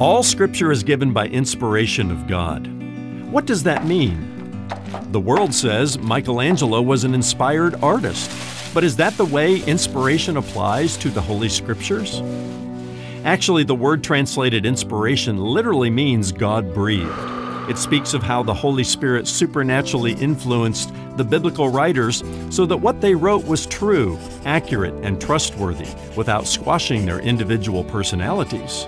All scripture is given by inspiration of God. What does that mean? The world says Michelangelo was an inspired artist, but is that the way inspiration applies to the Holy Scriptures? Actually, the word translated inspiration literally means God breathed. It speaks of how the Holy Spirit supernaturally influenced the biblical writers so that what they wrote was true, accurate, and trustworthy without squashing their individual personalities.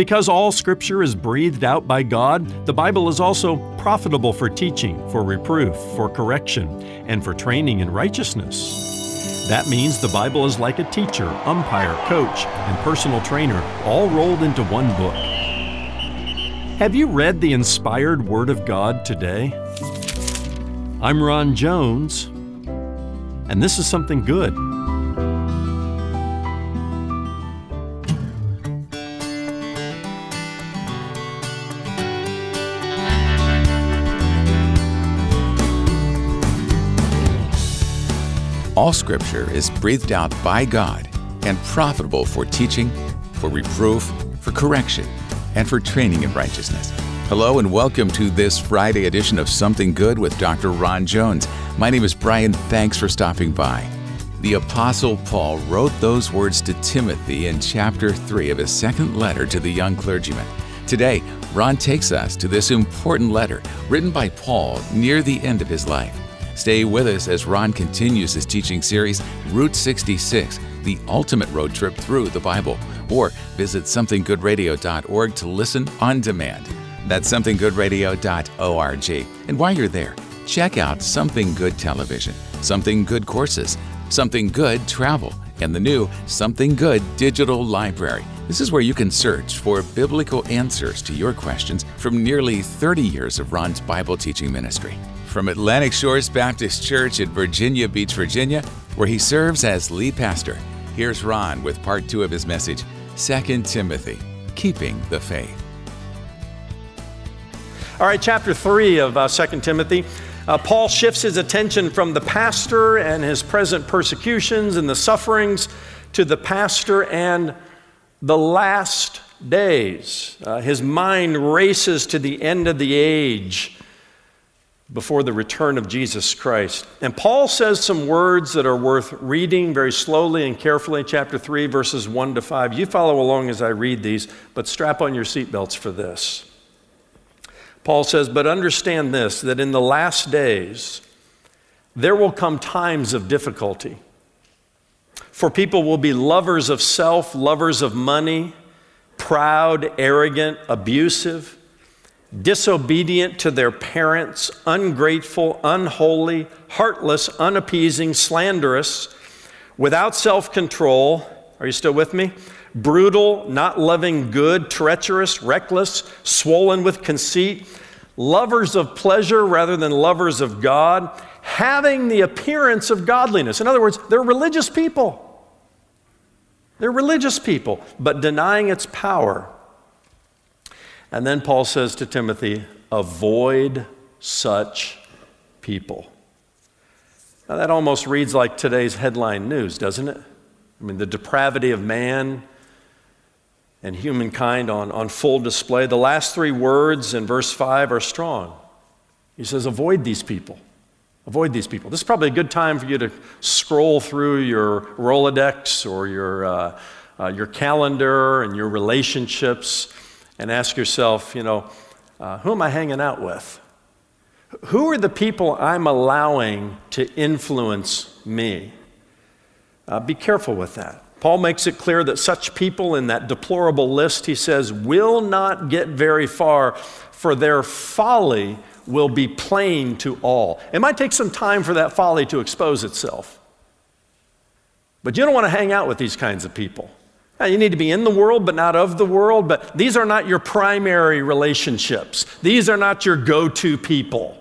Because all Scripture is breathed out by God, the Bible is also profitable for teaching, for reproof, for correction, and for training in righteousness. That means the Bible is like a teacher, umpire, coach, and personal trainer, all rolled into one book. Have you read the inspired Word of God today? I'm Ron Jones, and this is something good. All scripture is breathed out by God and profitable for teaching, for reproof, for correction, and for training in righteousness. Hello and welcome to this Friday edition of Something Good with Dr. Ron Jones. My name is Brian. Thanks for stopping by. The Apostle Paul wrote those words to Timothy in chapter 3 of his second letter to the young clergyman. Today, Ron takes us to this important letter written by Paul near the end of his life. Stay with us as Ron continues his teaching series, Route 66, the ultimate road trip through the Bible. Or visit somethinggoodradio.org to listen on demand. That's somethinggoodradio.org. And while you're there, check out Something Good Television, Something Good Courses, Something Good Travel, and the new Something Good Digital Library. This is where you can search for biblical answers to your questions from nearly 30 years of Ron's Bible teaching ministry from Atlantic Shores Baptist Church in Virginia Beach, Virginia, where he serves as lead pastor. Here's Ron with part two of his message 2 Timothy Keeping the Faith. All right, chapter 3 of uh, 2 Timothy. Uh, Paul shifts his attention from the pastor and his present persecutions and the sufferings to the pastor and the last days. Uh, his mind races to the end of the age before the return of Jesus Christ. And Paul says some words that are worth reading very slowly and carefully, chapter 3, verses 1 to 5. You follow along as I read these, but strap on your seatbelts for this. Paul says, But understand this, that in the last days, there will come times of difficulty. For people will be lovers of self, lovers of money, proud, arrogant, abusive disobedient to their parents, ungrateful, unholy, heartless, unappeasing, slanderous, without self control. Are you still with me? Brutal, not loving good, treacherous, reckless, swollen with conceit, lovers of pleasure rather than lovers of God, having the appearance of godliness. In other words, they're religious people. They're religious people, but denying its power. And then Paul says to Timothy, avoid such people. Now, that almost reads like today's headline news, doesn't it? I mean, the depravity of man and humankind on, on full display. The last three words in verse 5 are strong. He says, Avoid these people. Avoid these people. This is probably a good time for you to scroll through your Rolodex or your, uh, uh, your calendar and your relationships and ask yourself, you know, uh, who am I hanging out with? Who are the people I'm allowing to influence me? Uh, be careful with that. Paul makes it clear that such people in that deplorable list, he says, will not get very far, for their folly will be plain to all. It might take some time for that folly to expose itself. But you don't want to hang out with these kinds of people. You need to be in the world, but not of the world. But these are not your primary relationships. These are not your go to people.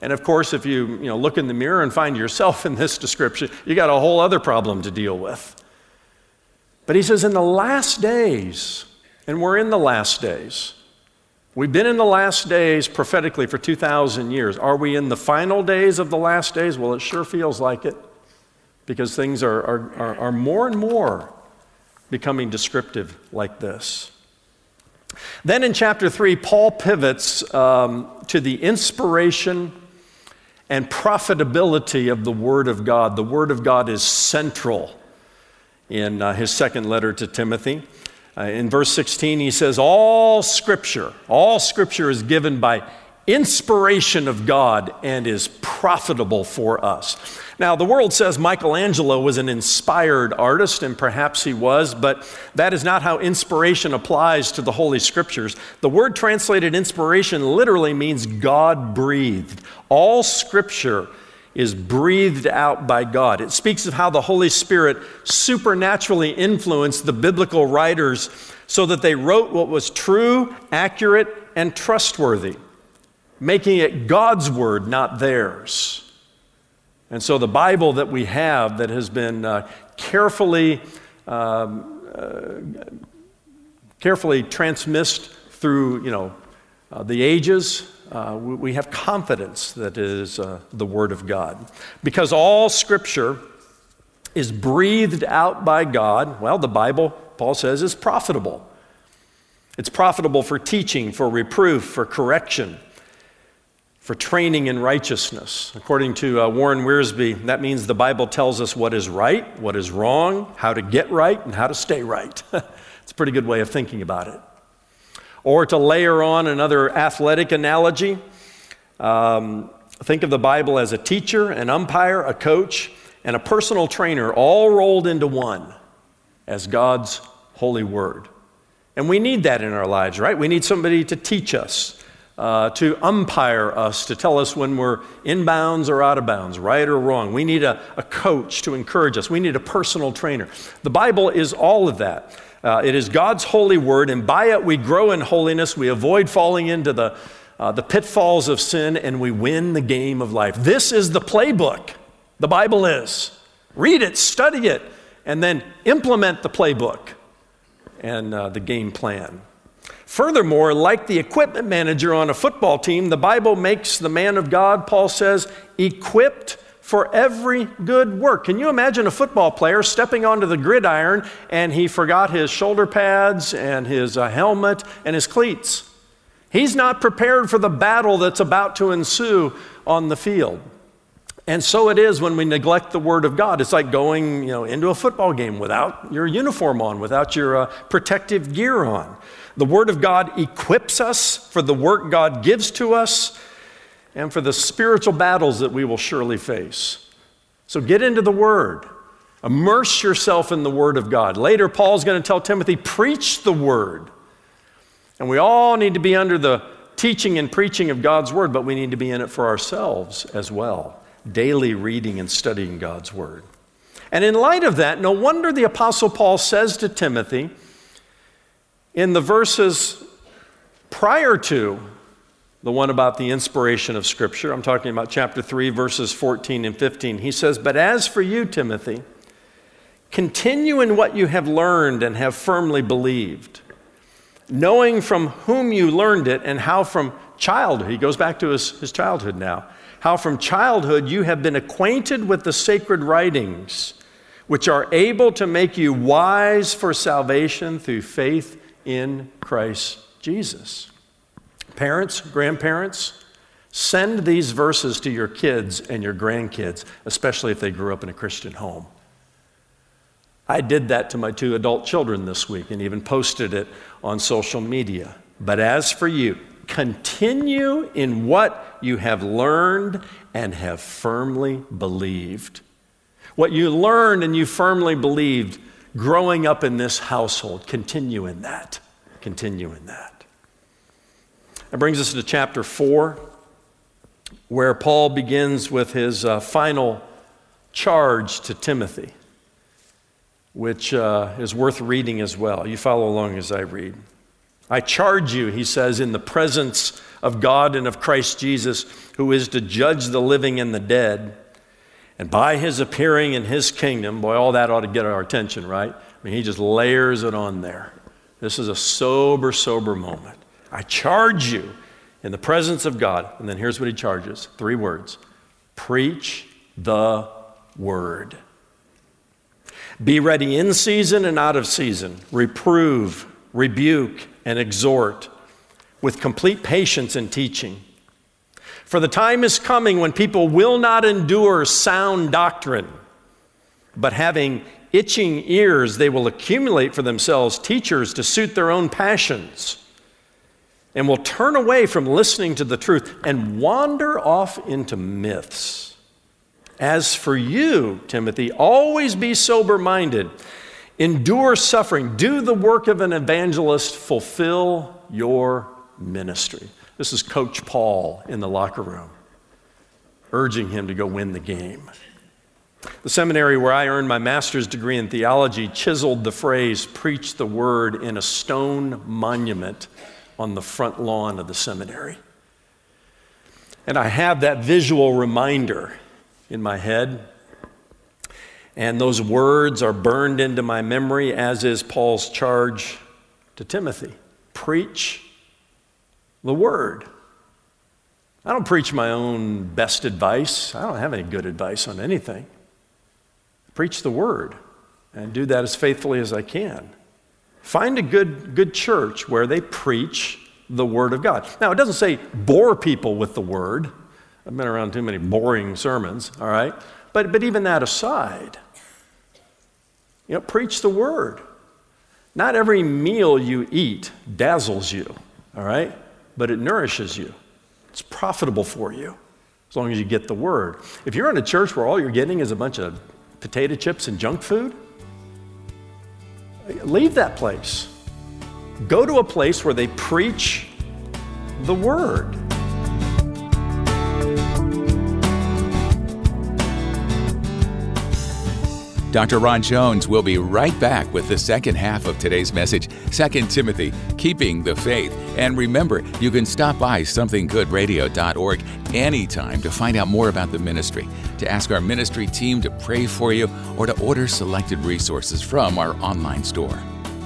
And of course, if you, you know, look in the mirror and find yourself in this description, you got a whole other problem to deal with. But he says, in the last days, and we're in the last days, we've been in the last days prophetically for 2,000 years. Are we in the final days of the last days? Well, it sure feels like it because things are, are, are, are more and more becoming descriptive like this. Then in chapter 3, Paul pivots um, to the inspiration and profitability of the Word of God. The Word of God is central in uh, his second letter to Timothy. Uh, in verse 16, he says, All scripture, all scripture is given by inspiration of God and is profitable for us. Now, the world says Michelangelo was an inspired artist, and perhaps he was, but that is not how inspiration applies to the Holy Scriptures. The word translated inspiration literally means God breathed. All Scripture is breathed out by God. It speaks of how the Holy Spirit supernaturally influenced the biblical writers so that they wrote what was true, accurate, and trustworthy making it God's word, not theirs. And so the Bible that we have that has been uh, carefully, um, uh, carefully transmissed through, you know, uh, the ages, uh, we have confidence that it is uh, the Word of God. Because all Scripture is breathed out by God, well, the Bible, Paul says, is profitable. It's profitable for teaching, for reproof, for correction for training in righteousness. According to uh, Warren Wiersbe, that means the Bible tells us what is right, what is wrong, how to get right, and how to stay right. it's a pretty good way of thinking about it. Or to layer on another athletic analogy, um, think of the Bible as a teacher, an umpire, a coach, and a personal trainer all rolled into one as God's holy word. And we need that in our lives, right? We need somebody to teach us uh, to umpire us, to tell us when we're in bounds or out of bounds, right or wrong. We need a, a coach to encourage us. We need a personal trainer. The Bible is all of that. Uh, it is God's holy word, and by it we grow in holiness. We avoid falling into the, uh, the pitfalls of sin, and we win the game of life. This is the playbook. The Bible is. Read it, study it, and then implement the playbook and uh, the game plan. Furthermore, like the equipment manager on a football team, the Bible makes the man of God, Paul says, equipped for every good work. Can you imagine a football player stepping onto the gridiron and he forgot his shoulder pads and his uh, helmet and his cleats? He's not prepared for the battle that's about to ensue on the field. And so it is when we neglect the Word of God. It's like going you know, into a football game without your uniform on, without your uh, protective gear on. The Word of God equips us for the work God gives to us and for the spiritual battles that we will surely face. So get into the Word. Immerse yourself in the Word of God. Later, Paul's going to tell Timothy, preach the Word. And we all need to be under the teaching and preaching of God's Word, but we need to be in it for ourselves as well, daily reading and studying God's Word. And in light of that, no wonder the Apostle Paul says to Timothy, in the verses prior to the one about the inspiration of Scripture, I'm talking about chapter 3, verses 14 and 15, he says, But as for you, Timothy, continue in what you have learned and have firmly believed, knowing from whom you learned it and how from childhood, he goes back to his, his childhood now, how from childhood you have been acquainted with the sacred writings, which are able to make you wise for salvation through faith in Christ Jesus. Parents, grandparents, send these verses to your kids and your grandkids, especially if they grew up in a Christian home. I did that to my two adult children this week and even posted it on social media. But as for you, continue in what you have learned and have firmly believed. What you learned and you firmly believed growing up in this household, continue in that. Continue in that. That brings us to chapter 4, where Paul begins with his uh, final charge to Timothy, which uh, is worth reading as well. You follow along as I read. I charge you, he says, in the presence of God and of Christ Jesus, who is to judge the living and the dead and by his appearing in his kingdom, boy, all that ought to get our attention, right? I mean, he just layers it on there. This is a sober, sober moment. I charge you in the presence of God. And then here's what he charges three words preach the word. Be ready in season and out of season, reprove, rebuke, and exhort with complete patience in teaching. For the time is coming when people will not endure sound doctrine, but having itching ears, they will accumulate for themselves teachers to suit their own passions, and will turn away from listening to the truth and wander off into myths. As for you, Timothy, always be sober minded, endure suffering, do the work of an evangelist, fulfill your ministry. This is Coach Paul in the locker room, urging him to go win the game. The seminary where I earned my master's degree in theology chiseled the phrase, preach the word, in a stone monument on the front lawn of the seminary. And I have that visual reminder in my head. And those words are burned into my memory, as is Paul's charge to Timothy preach the word. I don't preach my own best advice, I don't have any good advice on anything preach the word and do that as faithfully as I can. Find a good, good church where they preach the word of God. Now, it doesn't say bore people with the word. I've been around too many boring sermons, all right? But, but even that aside, you know, preach the word. Not every meal you eat dazzles you, all right? But it nourishes you. It's profitable for you as long as you get the word. If you're in a church where all you're getting is a bunch of potato chips and junk food, leave that place. Go to a place where they preach the word. Dr. Ron Jones will be right back with the second half of today's message, 2 Timothy, Keeping the Faith. And remember, you can stop by somethinggoodradio.org anytime to find out more about the ministry, to ask our ministry team to pray for you, or to order selected resources from our online store.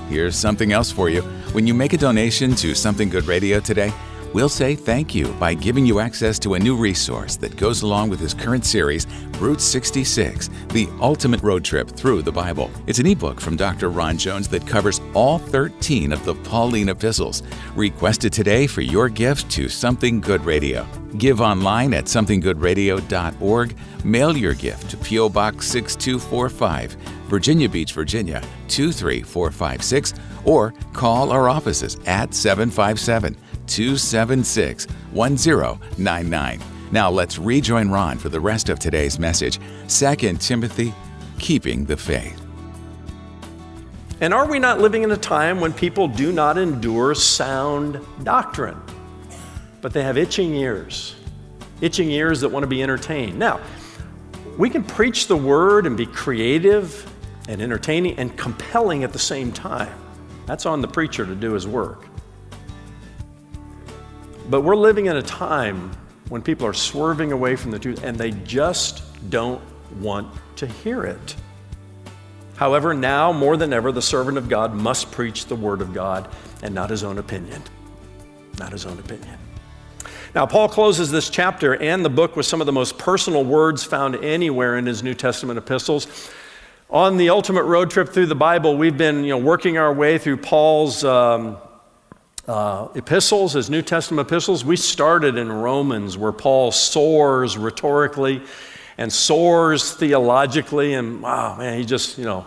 Here's something else for you. When you make a donation to Something Good Radio today, We'll say thank you by giving you access to a new resource that goes along with his current series, Route 66 The Ultimate Road Trip Through the Bible. It's an ebook from Dr. Ron Jones that covers all 13 of the Pauline epistles. Request it today for your gift to Something Good Radio. Give online at somethinggoodradio.org. Mail your gift to P.O. Box 6245, Virginia Beach, Virginia 23456, or call our offices at 757 276 1099. Now let's rejoin Ron for the rest of today's message 2 Timothy, Keeping the Faith. And are we not living in a time when people do not endure sound doctrine, but they have itching ears? Itching ears that want to be entertained. Now, we can preach the word and be creative and entertaining and compelling at the same time. That's on the preacher to do his work. But we're living in a time when people are swerving away from the truth and they just don't want to hear it. However, now more than ever, the servant of God must preach the word of God and not his own opinion. Not his own opinion. Now, Paul closes this chapter and the book with some of the most personal words found anywhere in his New Testament epistles. On the ultimate road trip through the Bible, we've been you know, working our way through Paul's um, uh, epistles, his New Testament epistles, we started in Romans, where Paul soars rhetorically and soars theologically. And wow, man, he just, you know,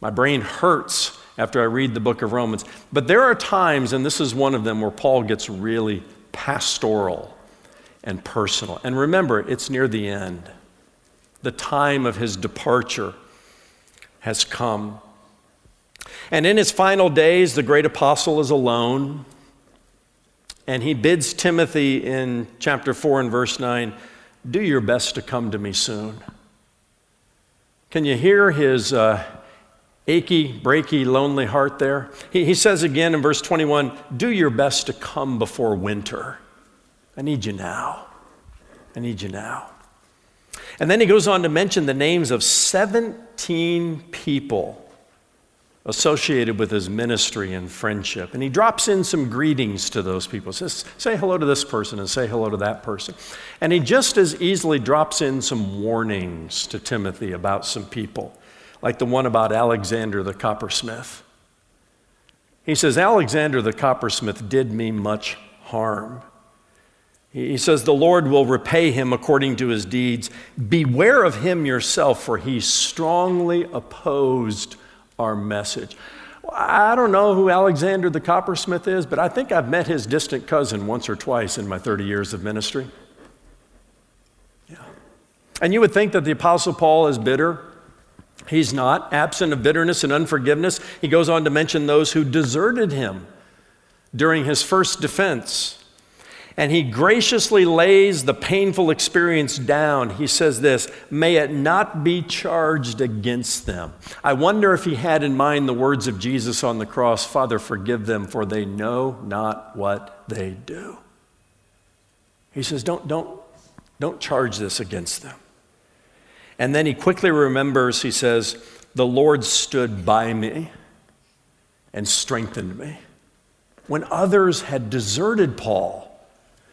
my brain hurts after I read the book of Romans. But there are times, and this is one of them, where Paul gets really pastoral and personal. And remember, it's near the end. The time of his departure has come. And in his final days, the great apostle is alone. And he bids Timothy in chapter 4 and verse 9 do your best to come to me soon. Can you hear his uh, achy, breaky, lonely heart there? He, he says again in verse 21 do your best to come before winter. I need you now. I need you now. And then he goes on to mention the names of 17 people associated with his ministry and friendship. And he drops in some greetings to those people. Says, say hello to this person and say hello to that person. And he just as easily drops in some warnings to Timothy about some people, like the one about Alexander the coppersmith. He says, Alexander the coppersmith did me much harm. He says, The Lord will repay him according to his deeds. Beware of him yourself, for he strongly opposed our message. I don't know who Alexander the coppersmith is, but I think I've met his distant cousin once or twice in my 30 years of ministry. Yeah. And you would think that the Apostle Paul is bitter. He's not. Absent of bitterness and unforgiveness, he goes on to mention those who deserted him during his first defense and he graciously lays the painful experience down. He says this May it not be charged against them. I wonder if he had in mind the words of Jesus on the cross Father, forgive them, for they know not what they do. He says, Don't, don't, don't charge this against them. And then he quickly remembers, he says, The Lord stood by me and strengthened me. When others had deserted Paul,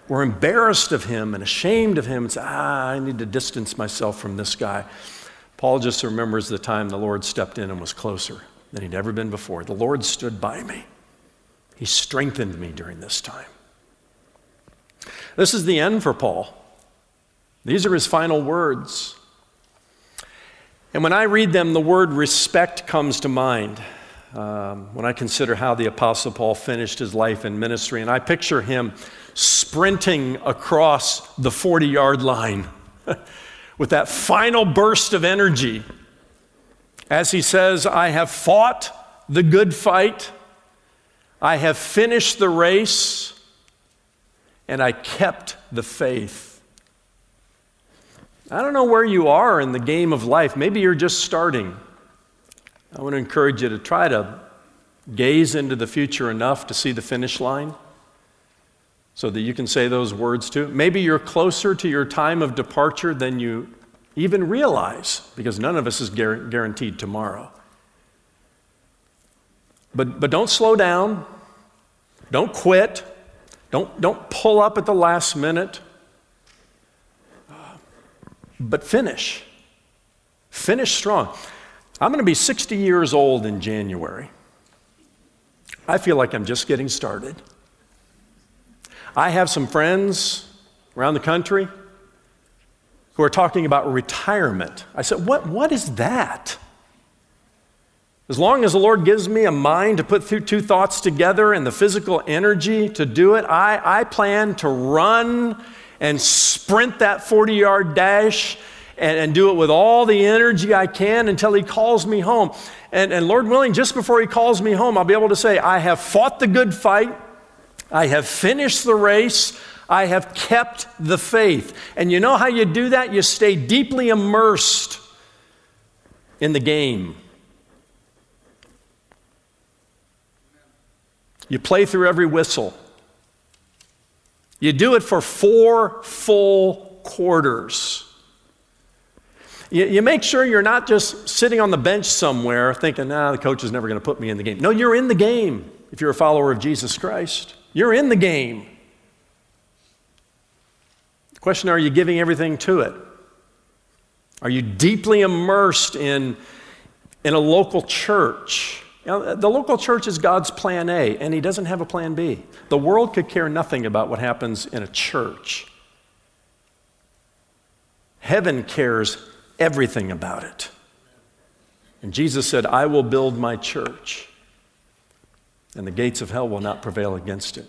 were embarrassed of him and ashamed of him and say, ah, I need to distance myself from this guy. Paul just remembers the time the Lord stepped in and was closer than he'd ever been before. The Lord stood by me, He strengthened me during this time. This is the end for Paul. These are his final words. And when I read them, the word respect comes to mind. Um, when I consider how the Apostle Paul finished his life in ministry, and I picture him sprinting across the 40 yard line with that final burst of energy as he says, I have fought the good fight, I have finished the race, and I kept the faith. I don't know where you are in the game of life. Maybe you're just starting. I want to encourage you to try to gaze into the future enough to see the finish line so that you can say those words too. Maybe you're closer to your time of departure than you even realize, because none of us is guaranteed tomorrow. But, but don't slow down. Don't quit. Don't, don't pull up at the last minute. But finish. Finish strong. I'm going to be 60 years old in January. I feel like I'm just getting started. I have some friends around the country who are talking about retirement. I said, What, what is that? As long as the Lord gives me a mind to put two thoughts together and the physical energy to do it, I, I plan to run and sprint that 40 yard dash and, and, do it with all the energy I can until He calls me home. And, and Lord willing, just before He calls me home, I'll be able to say, I have fought the good fight. I have finished the race. I have kept the faith. And you know how you do that? You stay deeply immersed in the game. You play through every whistle. You do it for four full quarters. You, you, make sure you're not just sitting on the bench somewhere thinking, nah, the coach is never going to put me in the game. No, you're in the game if you're a follower of Jesus Christ. You're in the game. The question are you giving everything to it? Are you deeply immersed in, in a local church? You know, the local church is God's plan A, and He doesn't have a plan B. The world could care nothing about what happens in a church. Heaven cares everything about it. And Jesus said, I will build my church and the gates of hell will not prevail against it.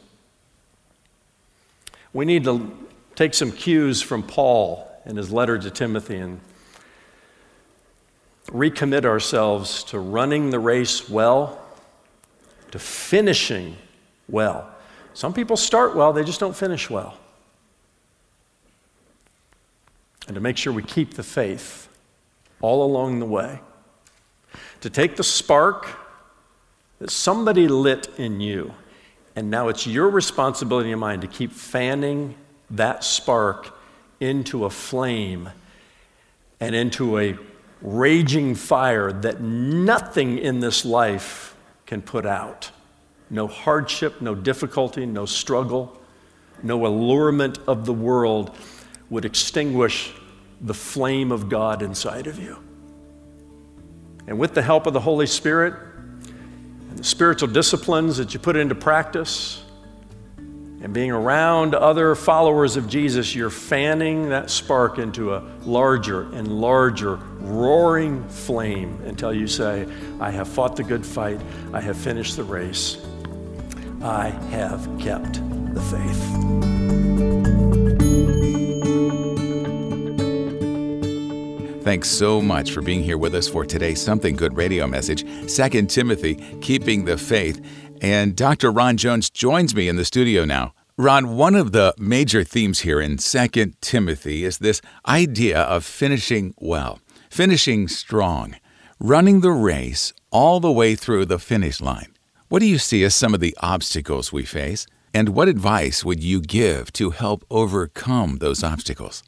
We need to take some cues from Paul in his letter to Timothy and recommit ourselves to running the race well, to finishing well. Some people start well, they just don't finish well. And to make sure we keep the faith all along the way. To take the spark that somebody lit in you. And now it's your responsibility and mine to keep fanning that spark into a flame and into a raging fire that nothing in this life can put out. No hardship, no difficulty, no struggle, no allurement of the world would extinguish the flame of God inside of you. And with the help of the Holy Spirit, and the spiritual disciplines that you put into practice, and being around other followers of Jesus, you're fanning that spark into a larger and larger roaring flame until you say, I have fought the good fight, I have finished the race, I have kept the faith. Thanks so much for being here with us for today's Something Good radio message, 2 Timothy, Keeping the Faith. And Dr. Ron Jones joins me in the studio now. Ron, one of the major themes here in 2 Timothy is this idea of finishing well, finishing strong, running the race all the way through the finish line. What do you see as some of the obstacles we face? And what advice would you give to help overcome those obstacles?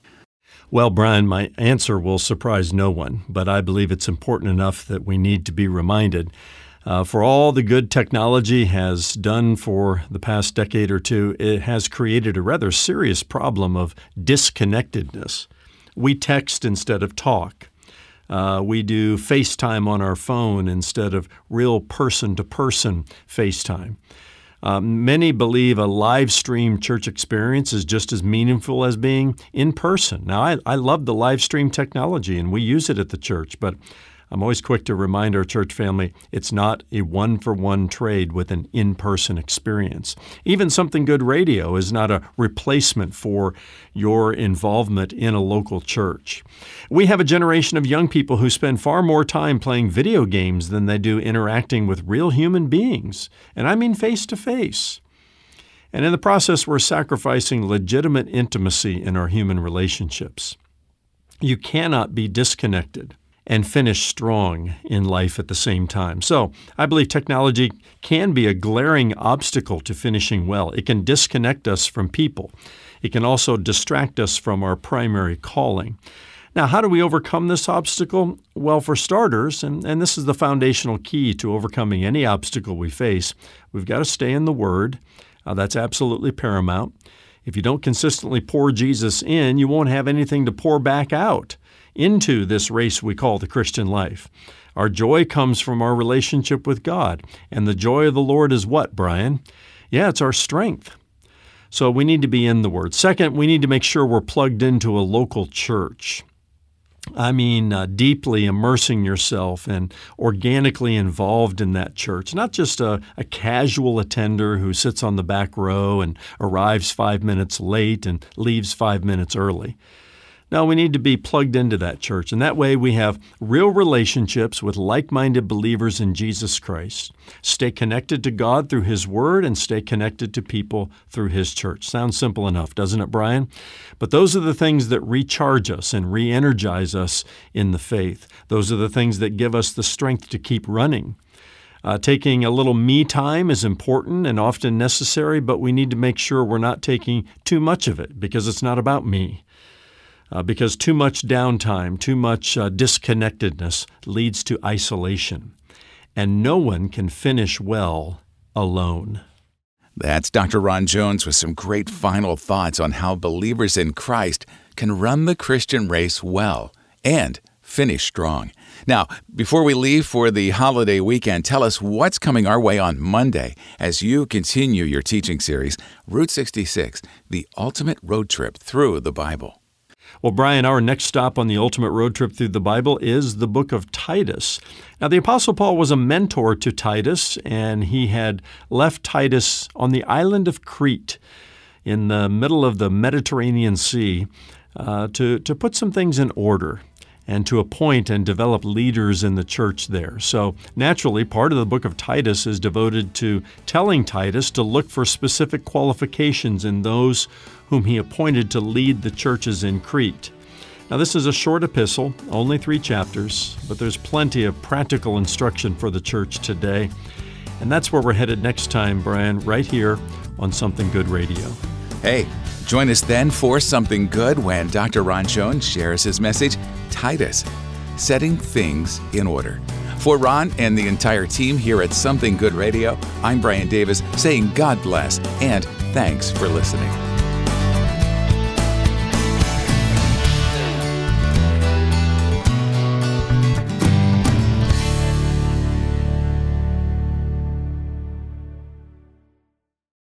Well, Brian, my answer will surprise no one, but I believe it's important enough that we need to be reminded. Uh, for all the good technology has done for the past decade or two, it has created a rather serious problem of disconnectedness. We text instead of talk. Uh, we do FaceTime on our phone instead of real person to person FaceTime. Uh, many believe a live stream church experience is just as meaningful as being in person. Now, I, I love the live stream technology and we use it at the church, but I'm always quick to remind our church family it's not a one for one trade with an in person experience. Even Something Good Radio is not a replacement for your involvement in a local church. We have a generation of young people who spend far more time playing video games than they do interacting with real human beings, and I mean face to face. And in the process, we're sacrificing legitimate intimacy in our human relationships. You cannot be disconnected and finish strong in life at the same time. So I believe technology can be a glaring obstacle to finishing well. It can disconnect us from people, it can also distract us from our primary calling. Now, how do we overcome this obstacle? Well, for starters, and, and this is the foundational key to overcoming any obstacle we face, we've got to stay in the Word. Uh, that's absolutely paramount. If you don't consistently pour Jesus in, you won't have anything to pour back out into this race we call the Christian life. Our joy comes from our relationship with God. And the joy of the Lord is what, Brian? Yeah, it's our strength. So we need to be in the Word. Second, we need to make sure we're plugged into a local church. I mean, uh, deeply immersing yourself and organically involved in that church, not just a, a, casual attender who sits on the back row and arrives five minutes late and leaves five minutes early. No, we need to be plugged into that church. And that way we have real relationships with like minded believers in Jesus Christ. Stay connected to God through His Word and stay connected to people through His church. Sounds simple enough, doesn't it, Brian? But those are the things that recharge us and re energize us in the faith. Those are the things that give us the strength to keep running. Uh, taking a little me time is important and often necessary, but we need to make sure we're not taking too much of it because it's not about me uh, because too much downtime, too much uh, disconnectedness leads to isolation. And no one can finish well alone. That's Dr. Ron Jones with some great final thoughts on how believers in Christ can run the Christian race well and finish strong. Now, before we leave for the holiday weekend, tell us what's coming our way on Monday as you continue your teaching series, Route 66, the ultimate road trip through the Bible. Well, Brian, our next stop on the ultimate road trip through the Bible is the book of Titus. Now, the Apostle Paul was a mentor to Titus, and he had left Titus on the island of Crete in the middle of the Mediterranean Sea uh, to, to put some things in order and to appoint and develop leaders in the church there. So, naturally, part of the book of Titus is devoted to telling Titus to look for specific qualifications in those whom he appointed to lead the churches in Crete. Now, this is a short epistle, only three chapters, but there's plenty of practical instruction for the church today. And that's where we're headed next time, Brian, right here on Something Good Radio. Hey, join us then for Something Good when Dr. Ron Jones shares his message, Titus, Setting Things in Order. For Ron and the entire team here at Something Good Radio, I'm Brian Davis saying God bless and thanks for listening.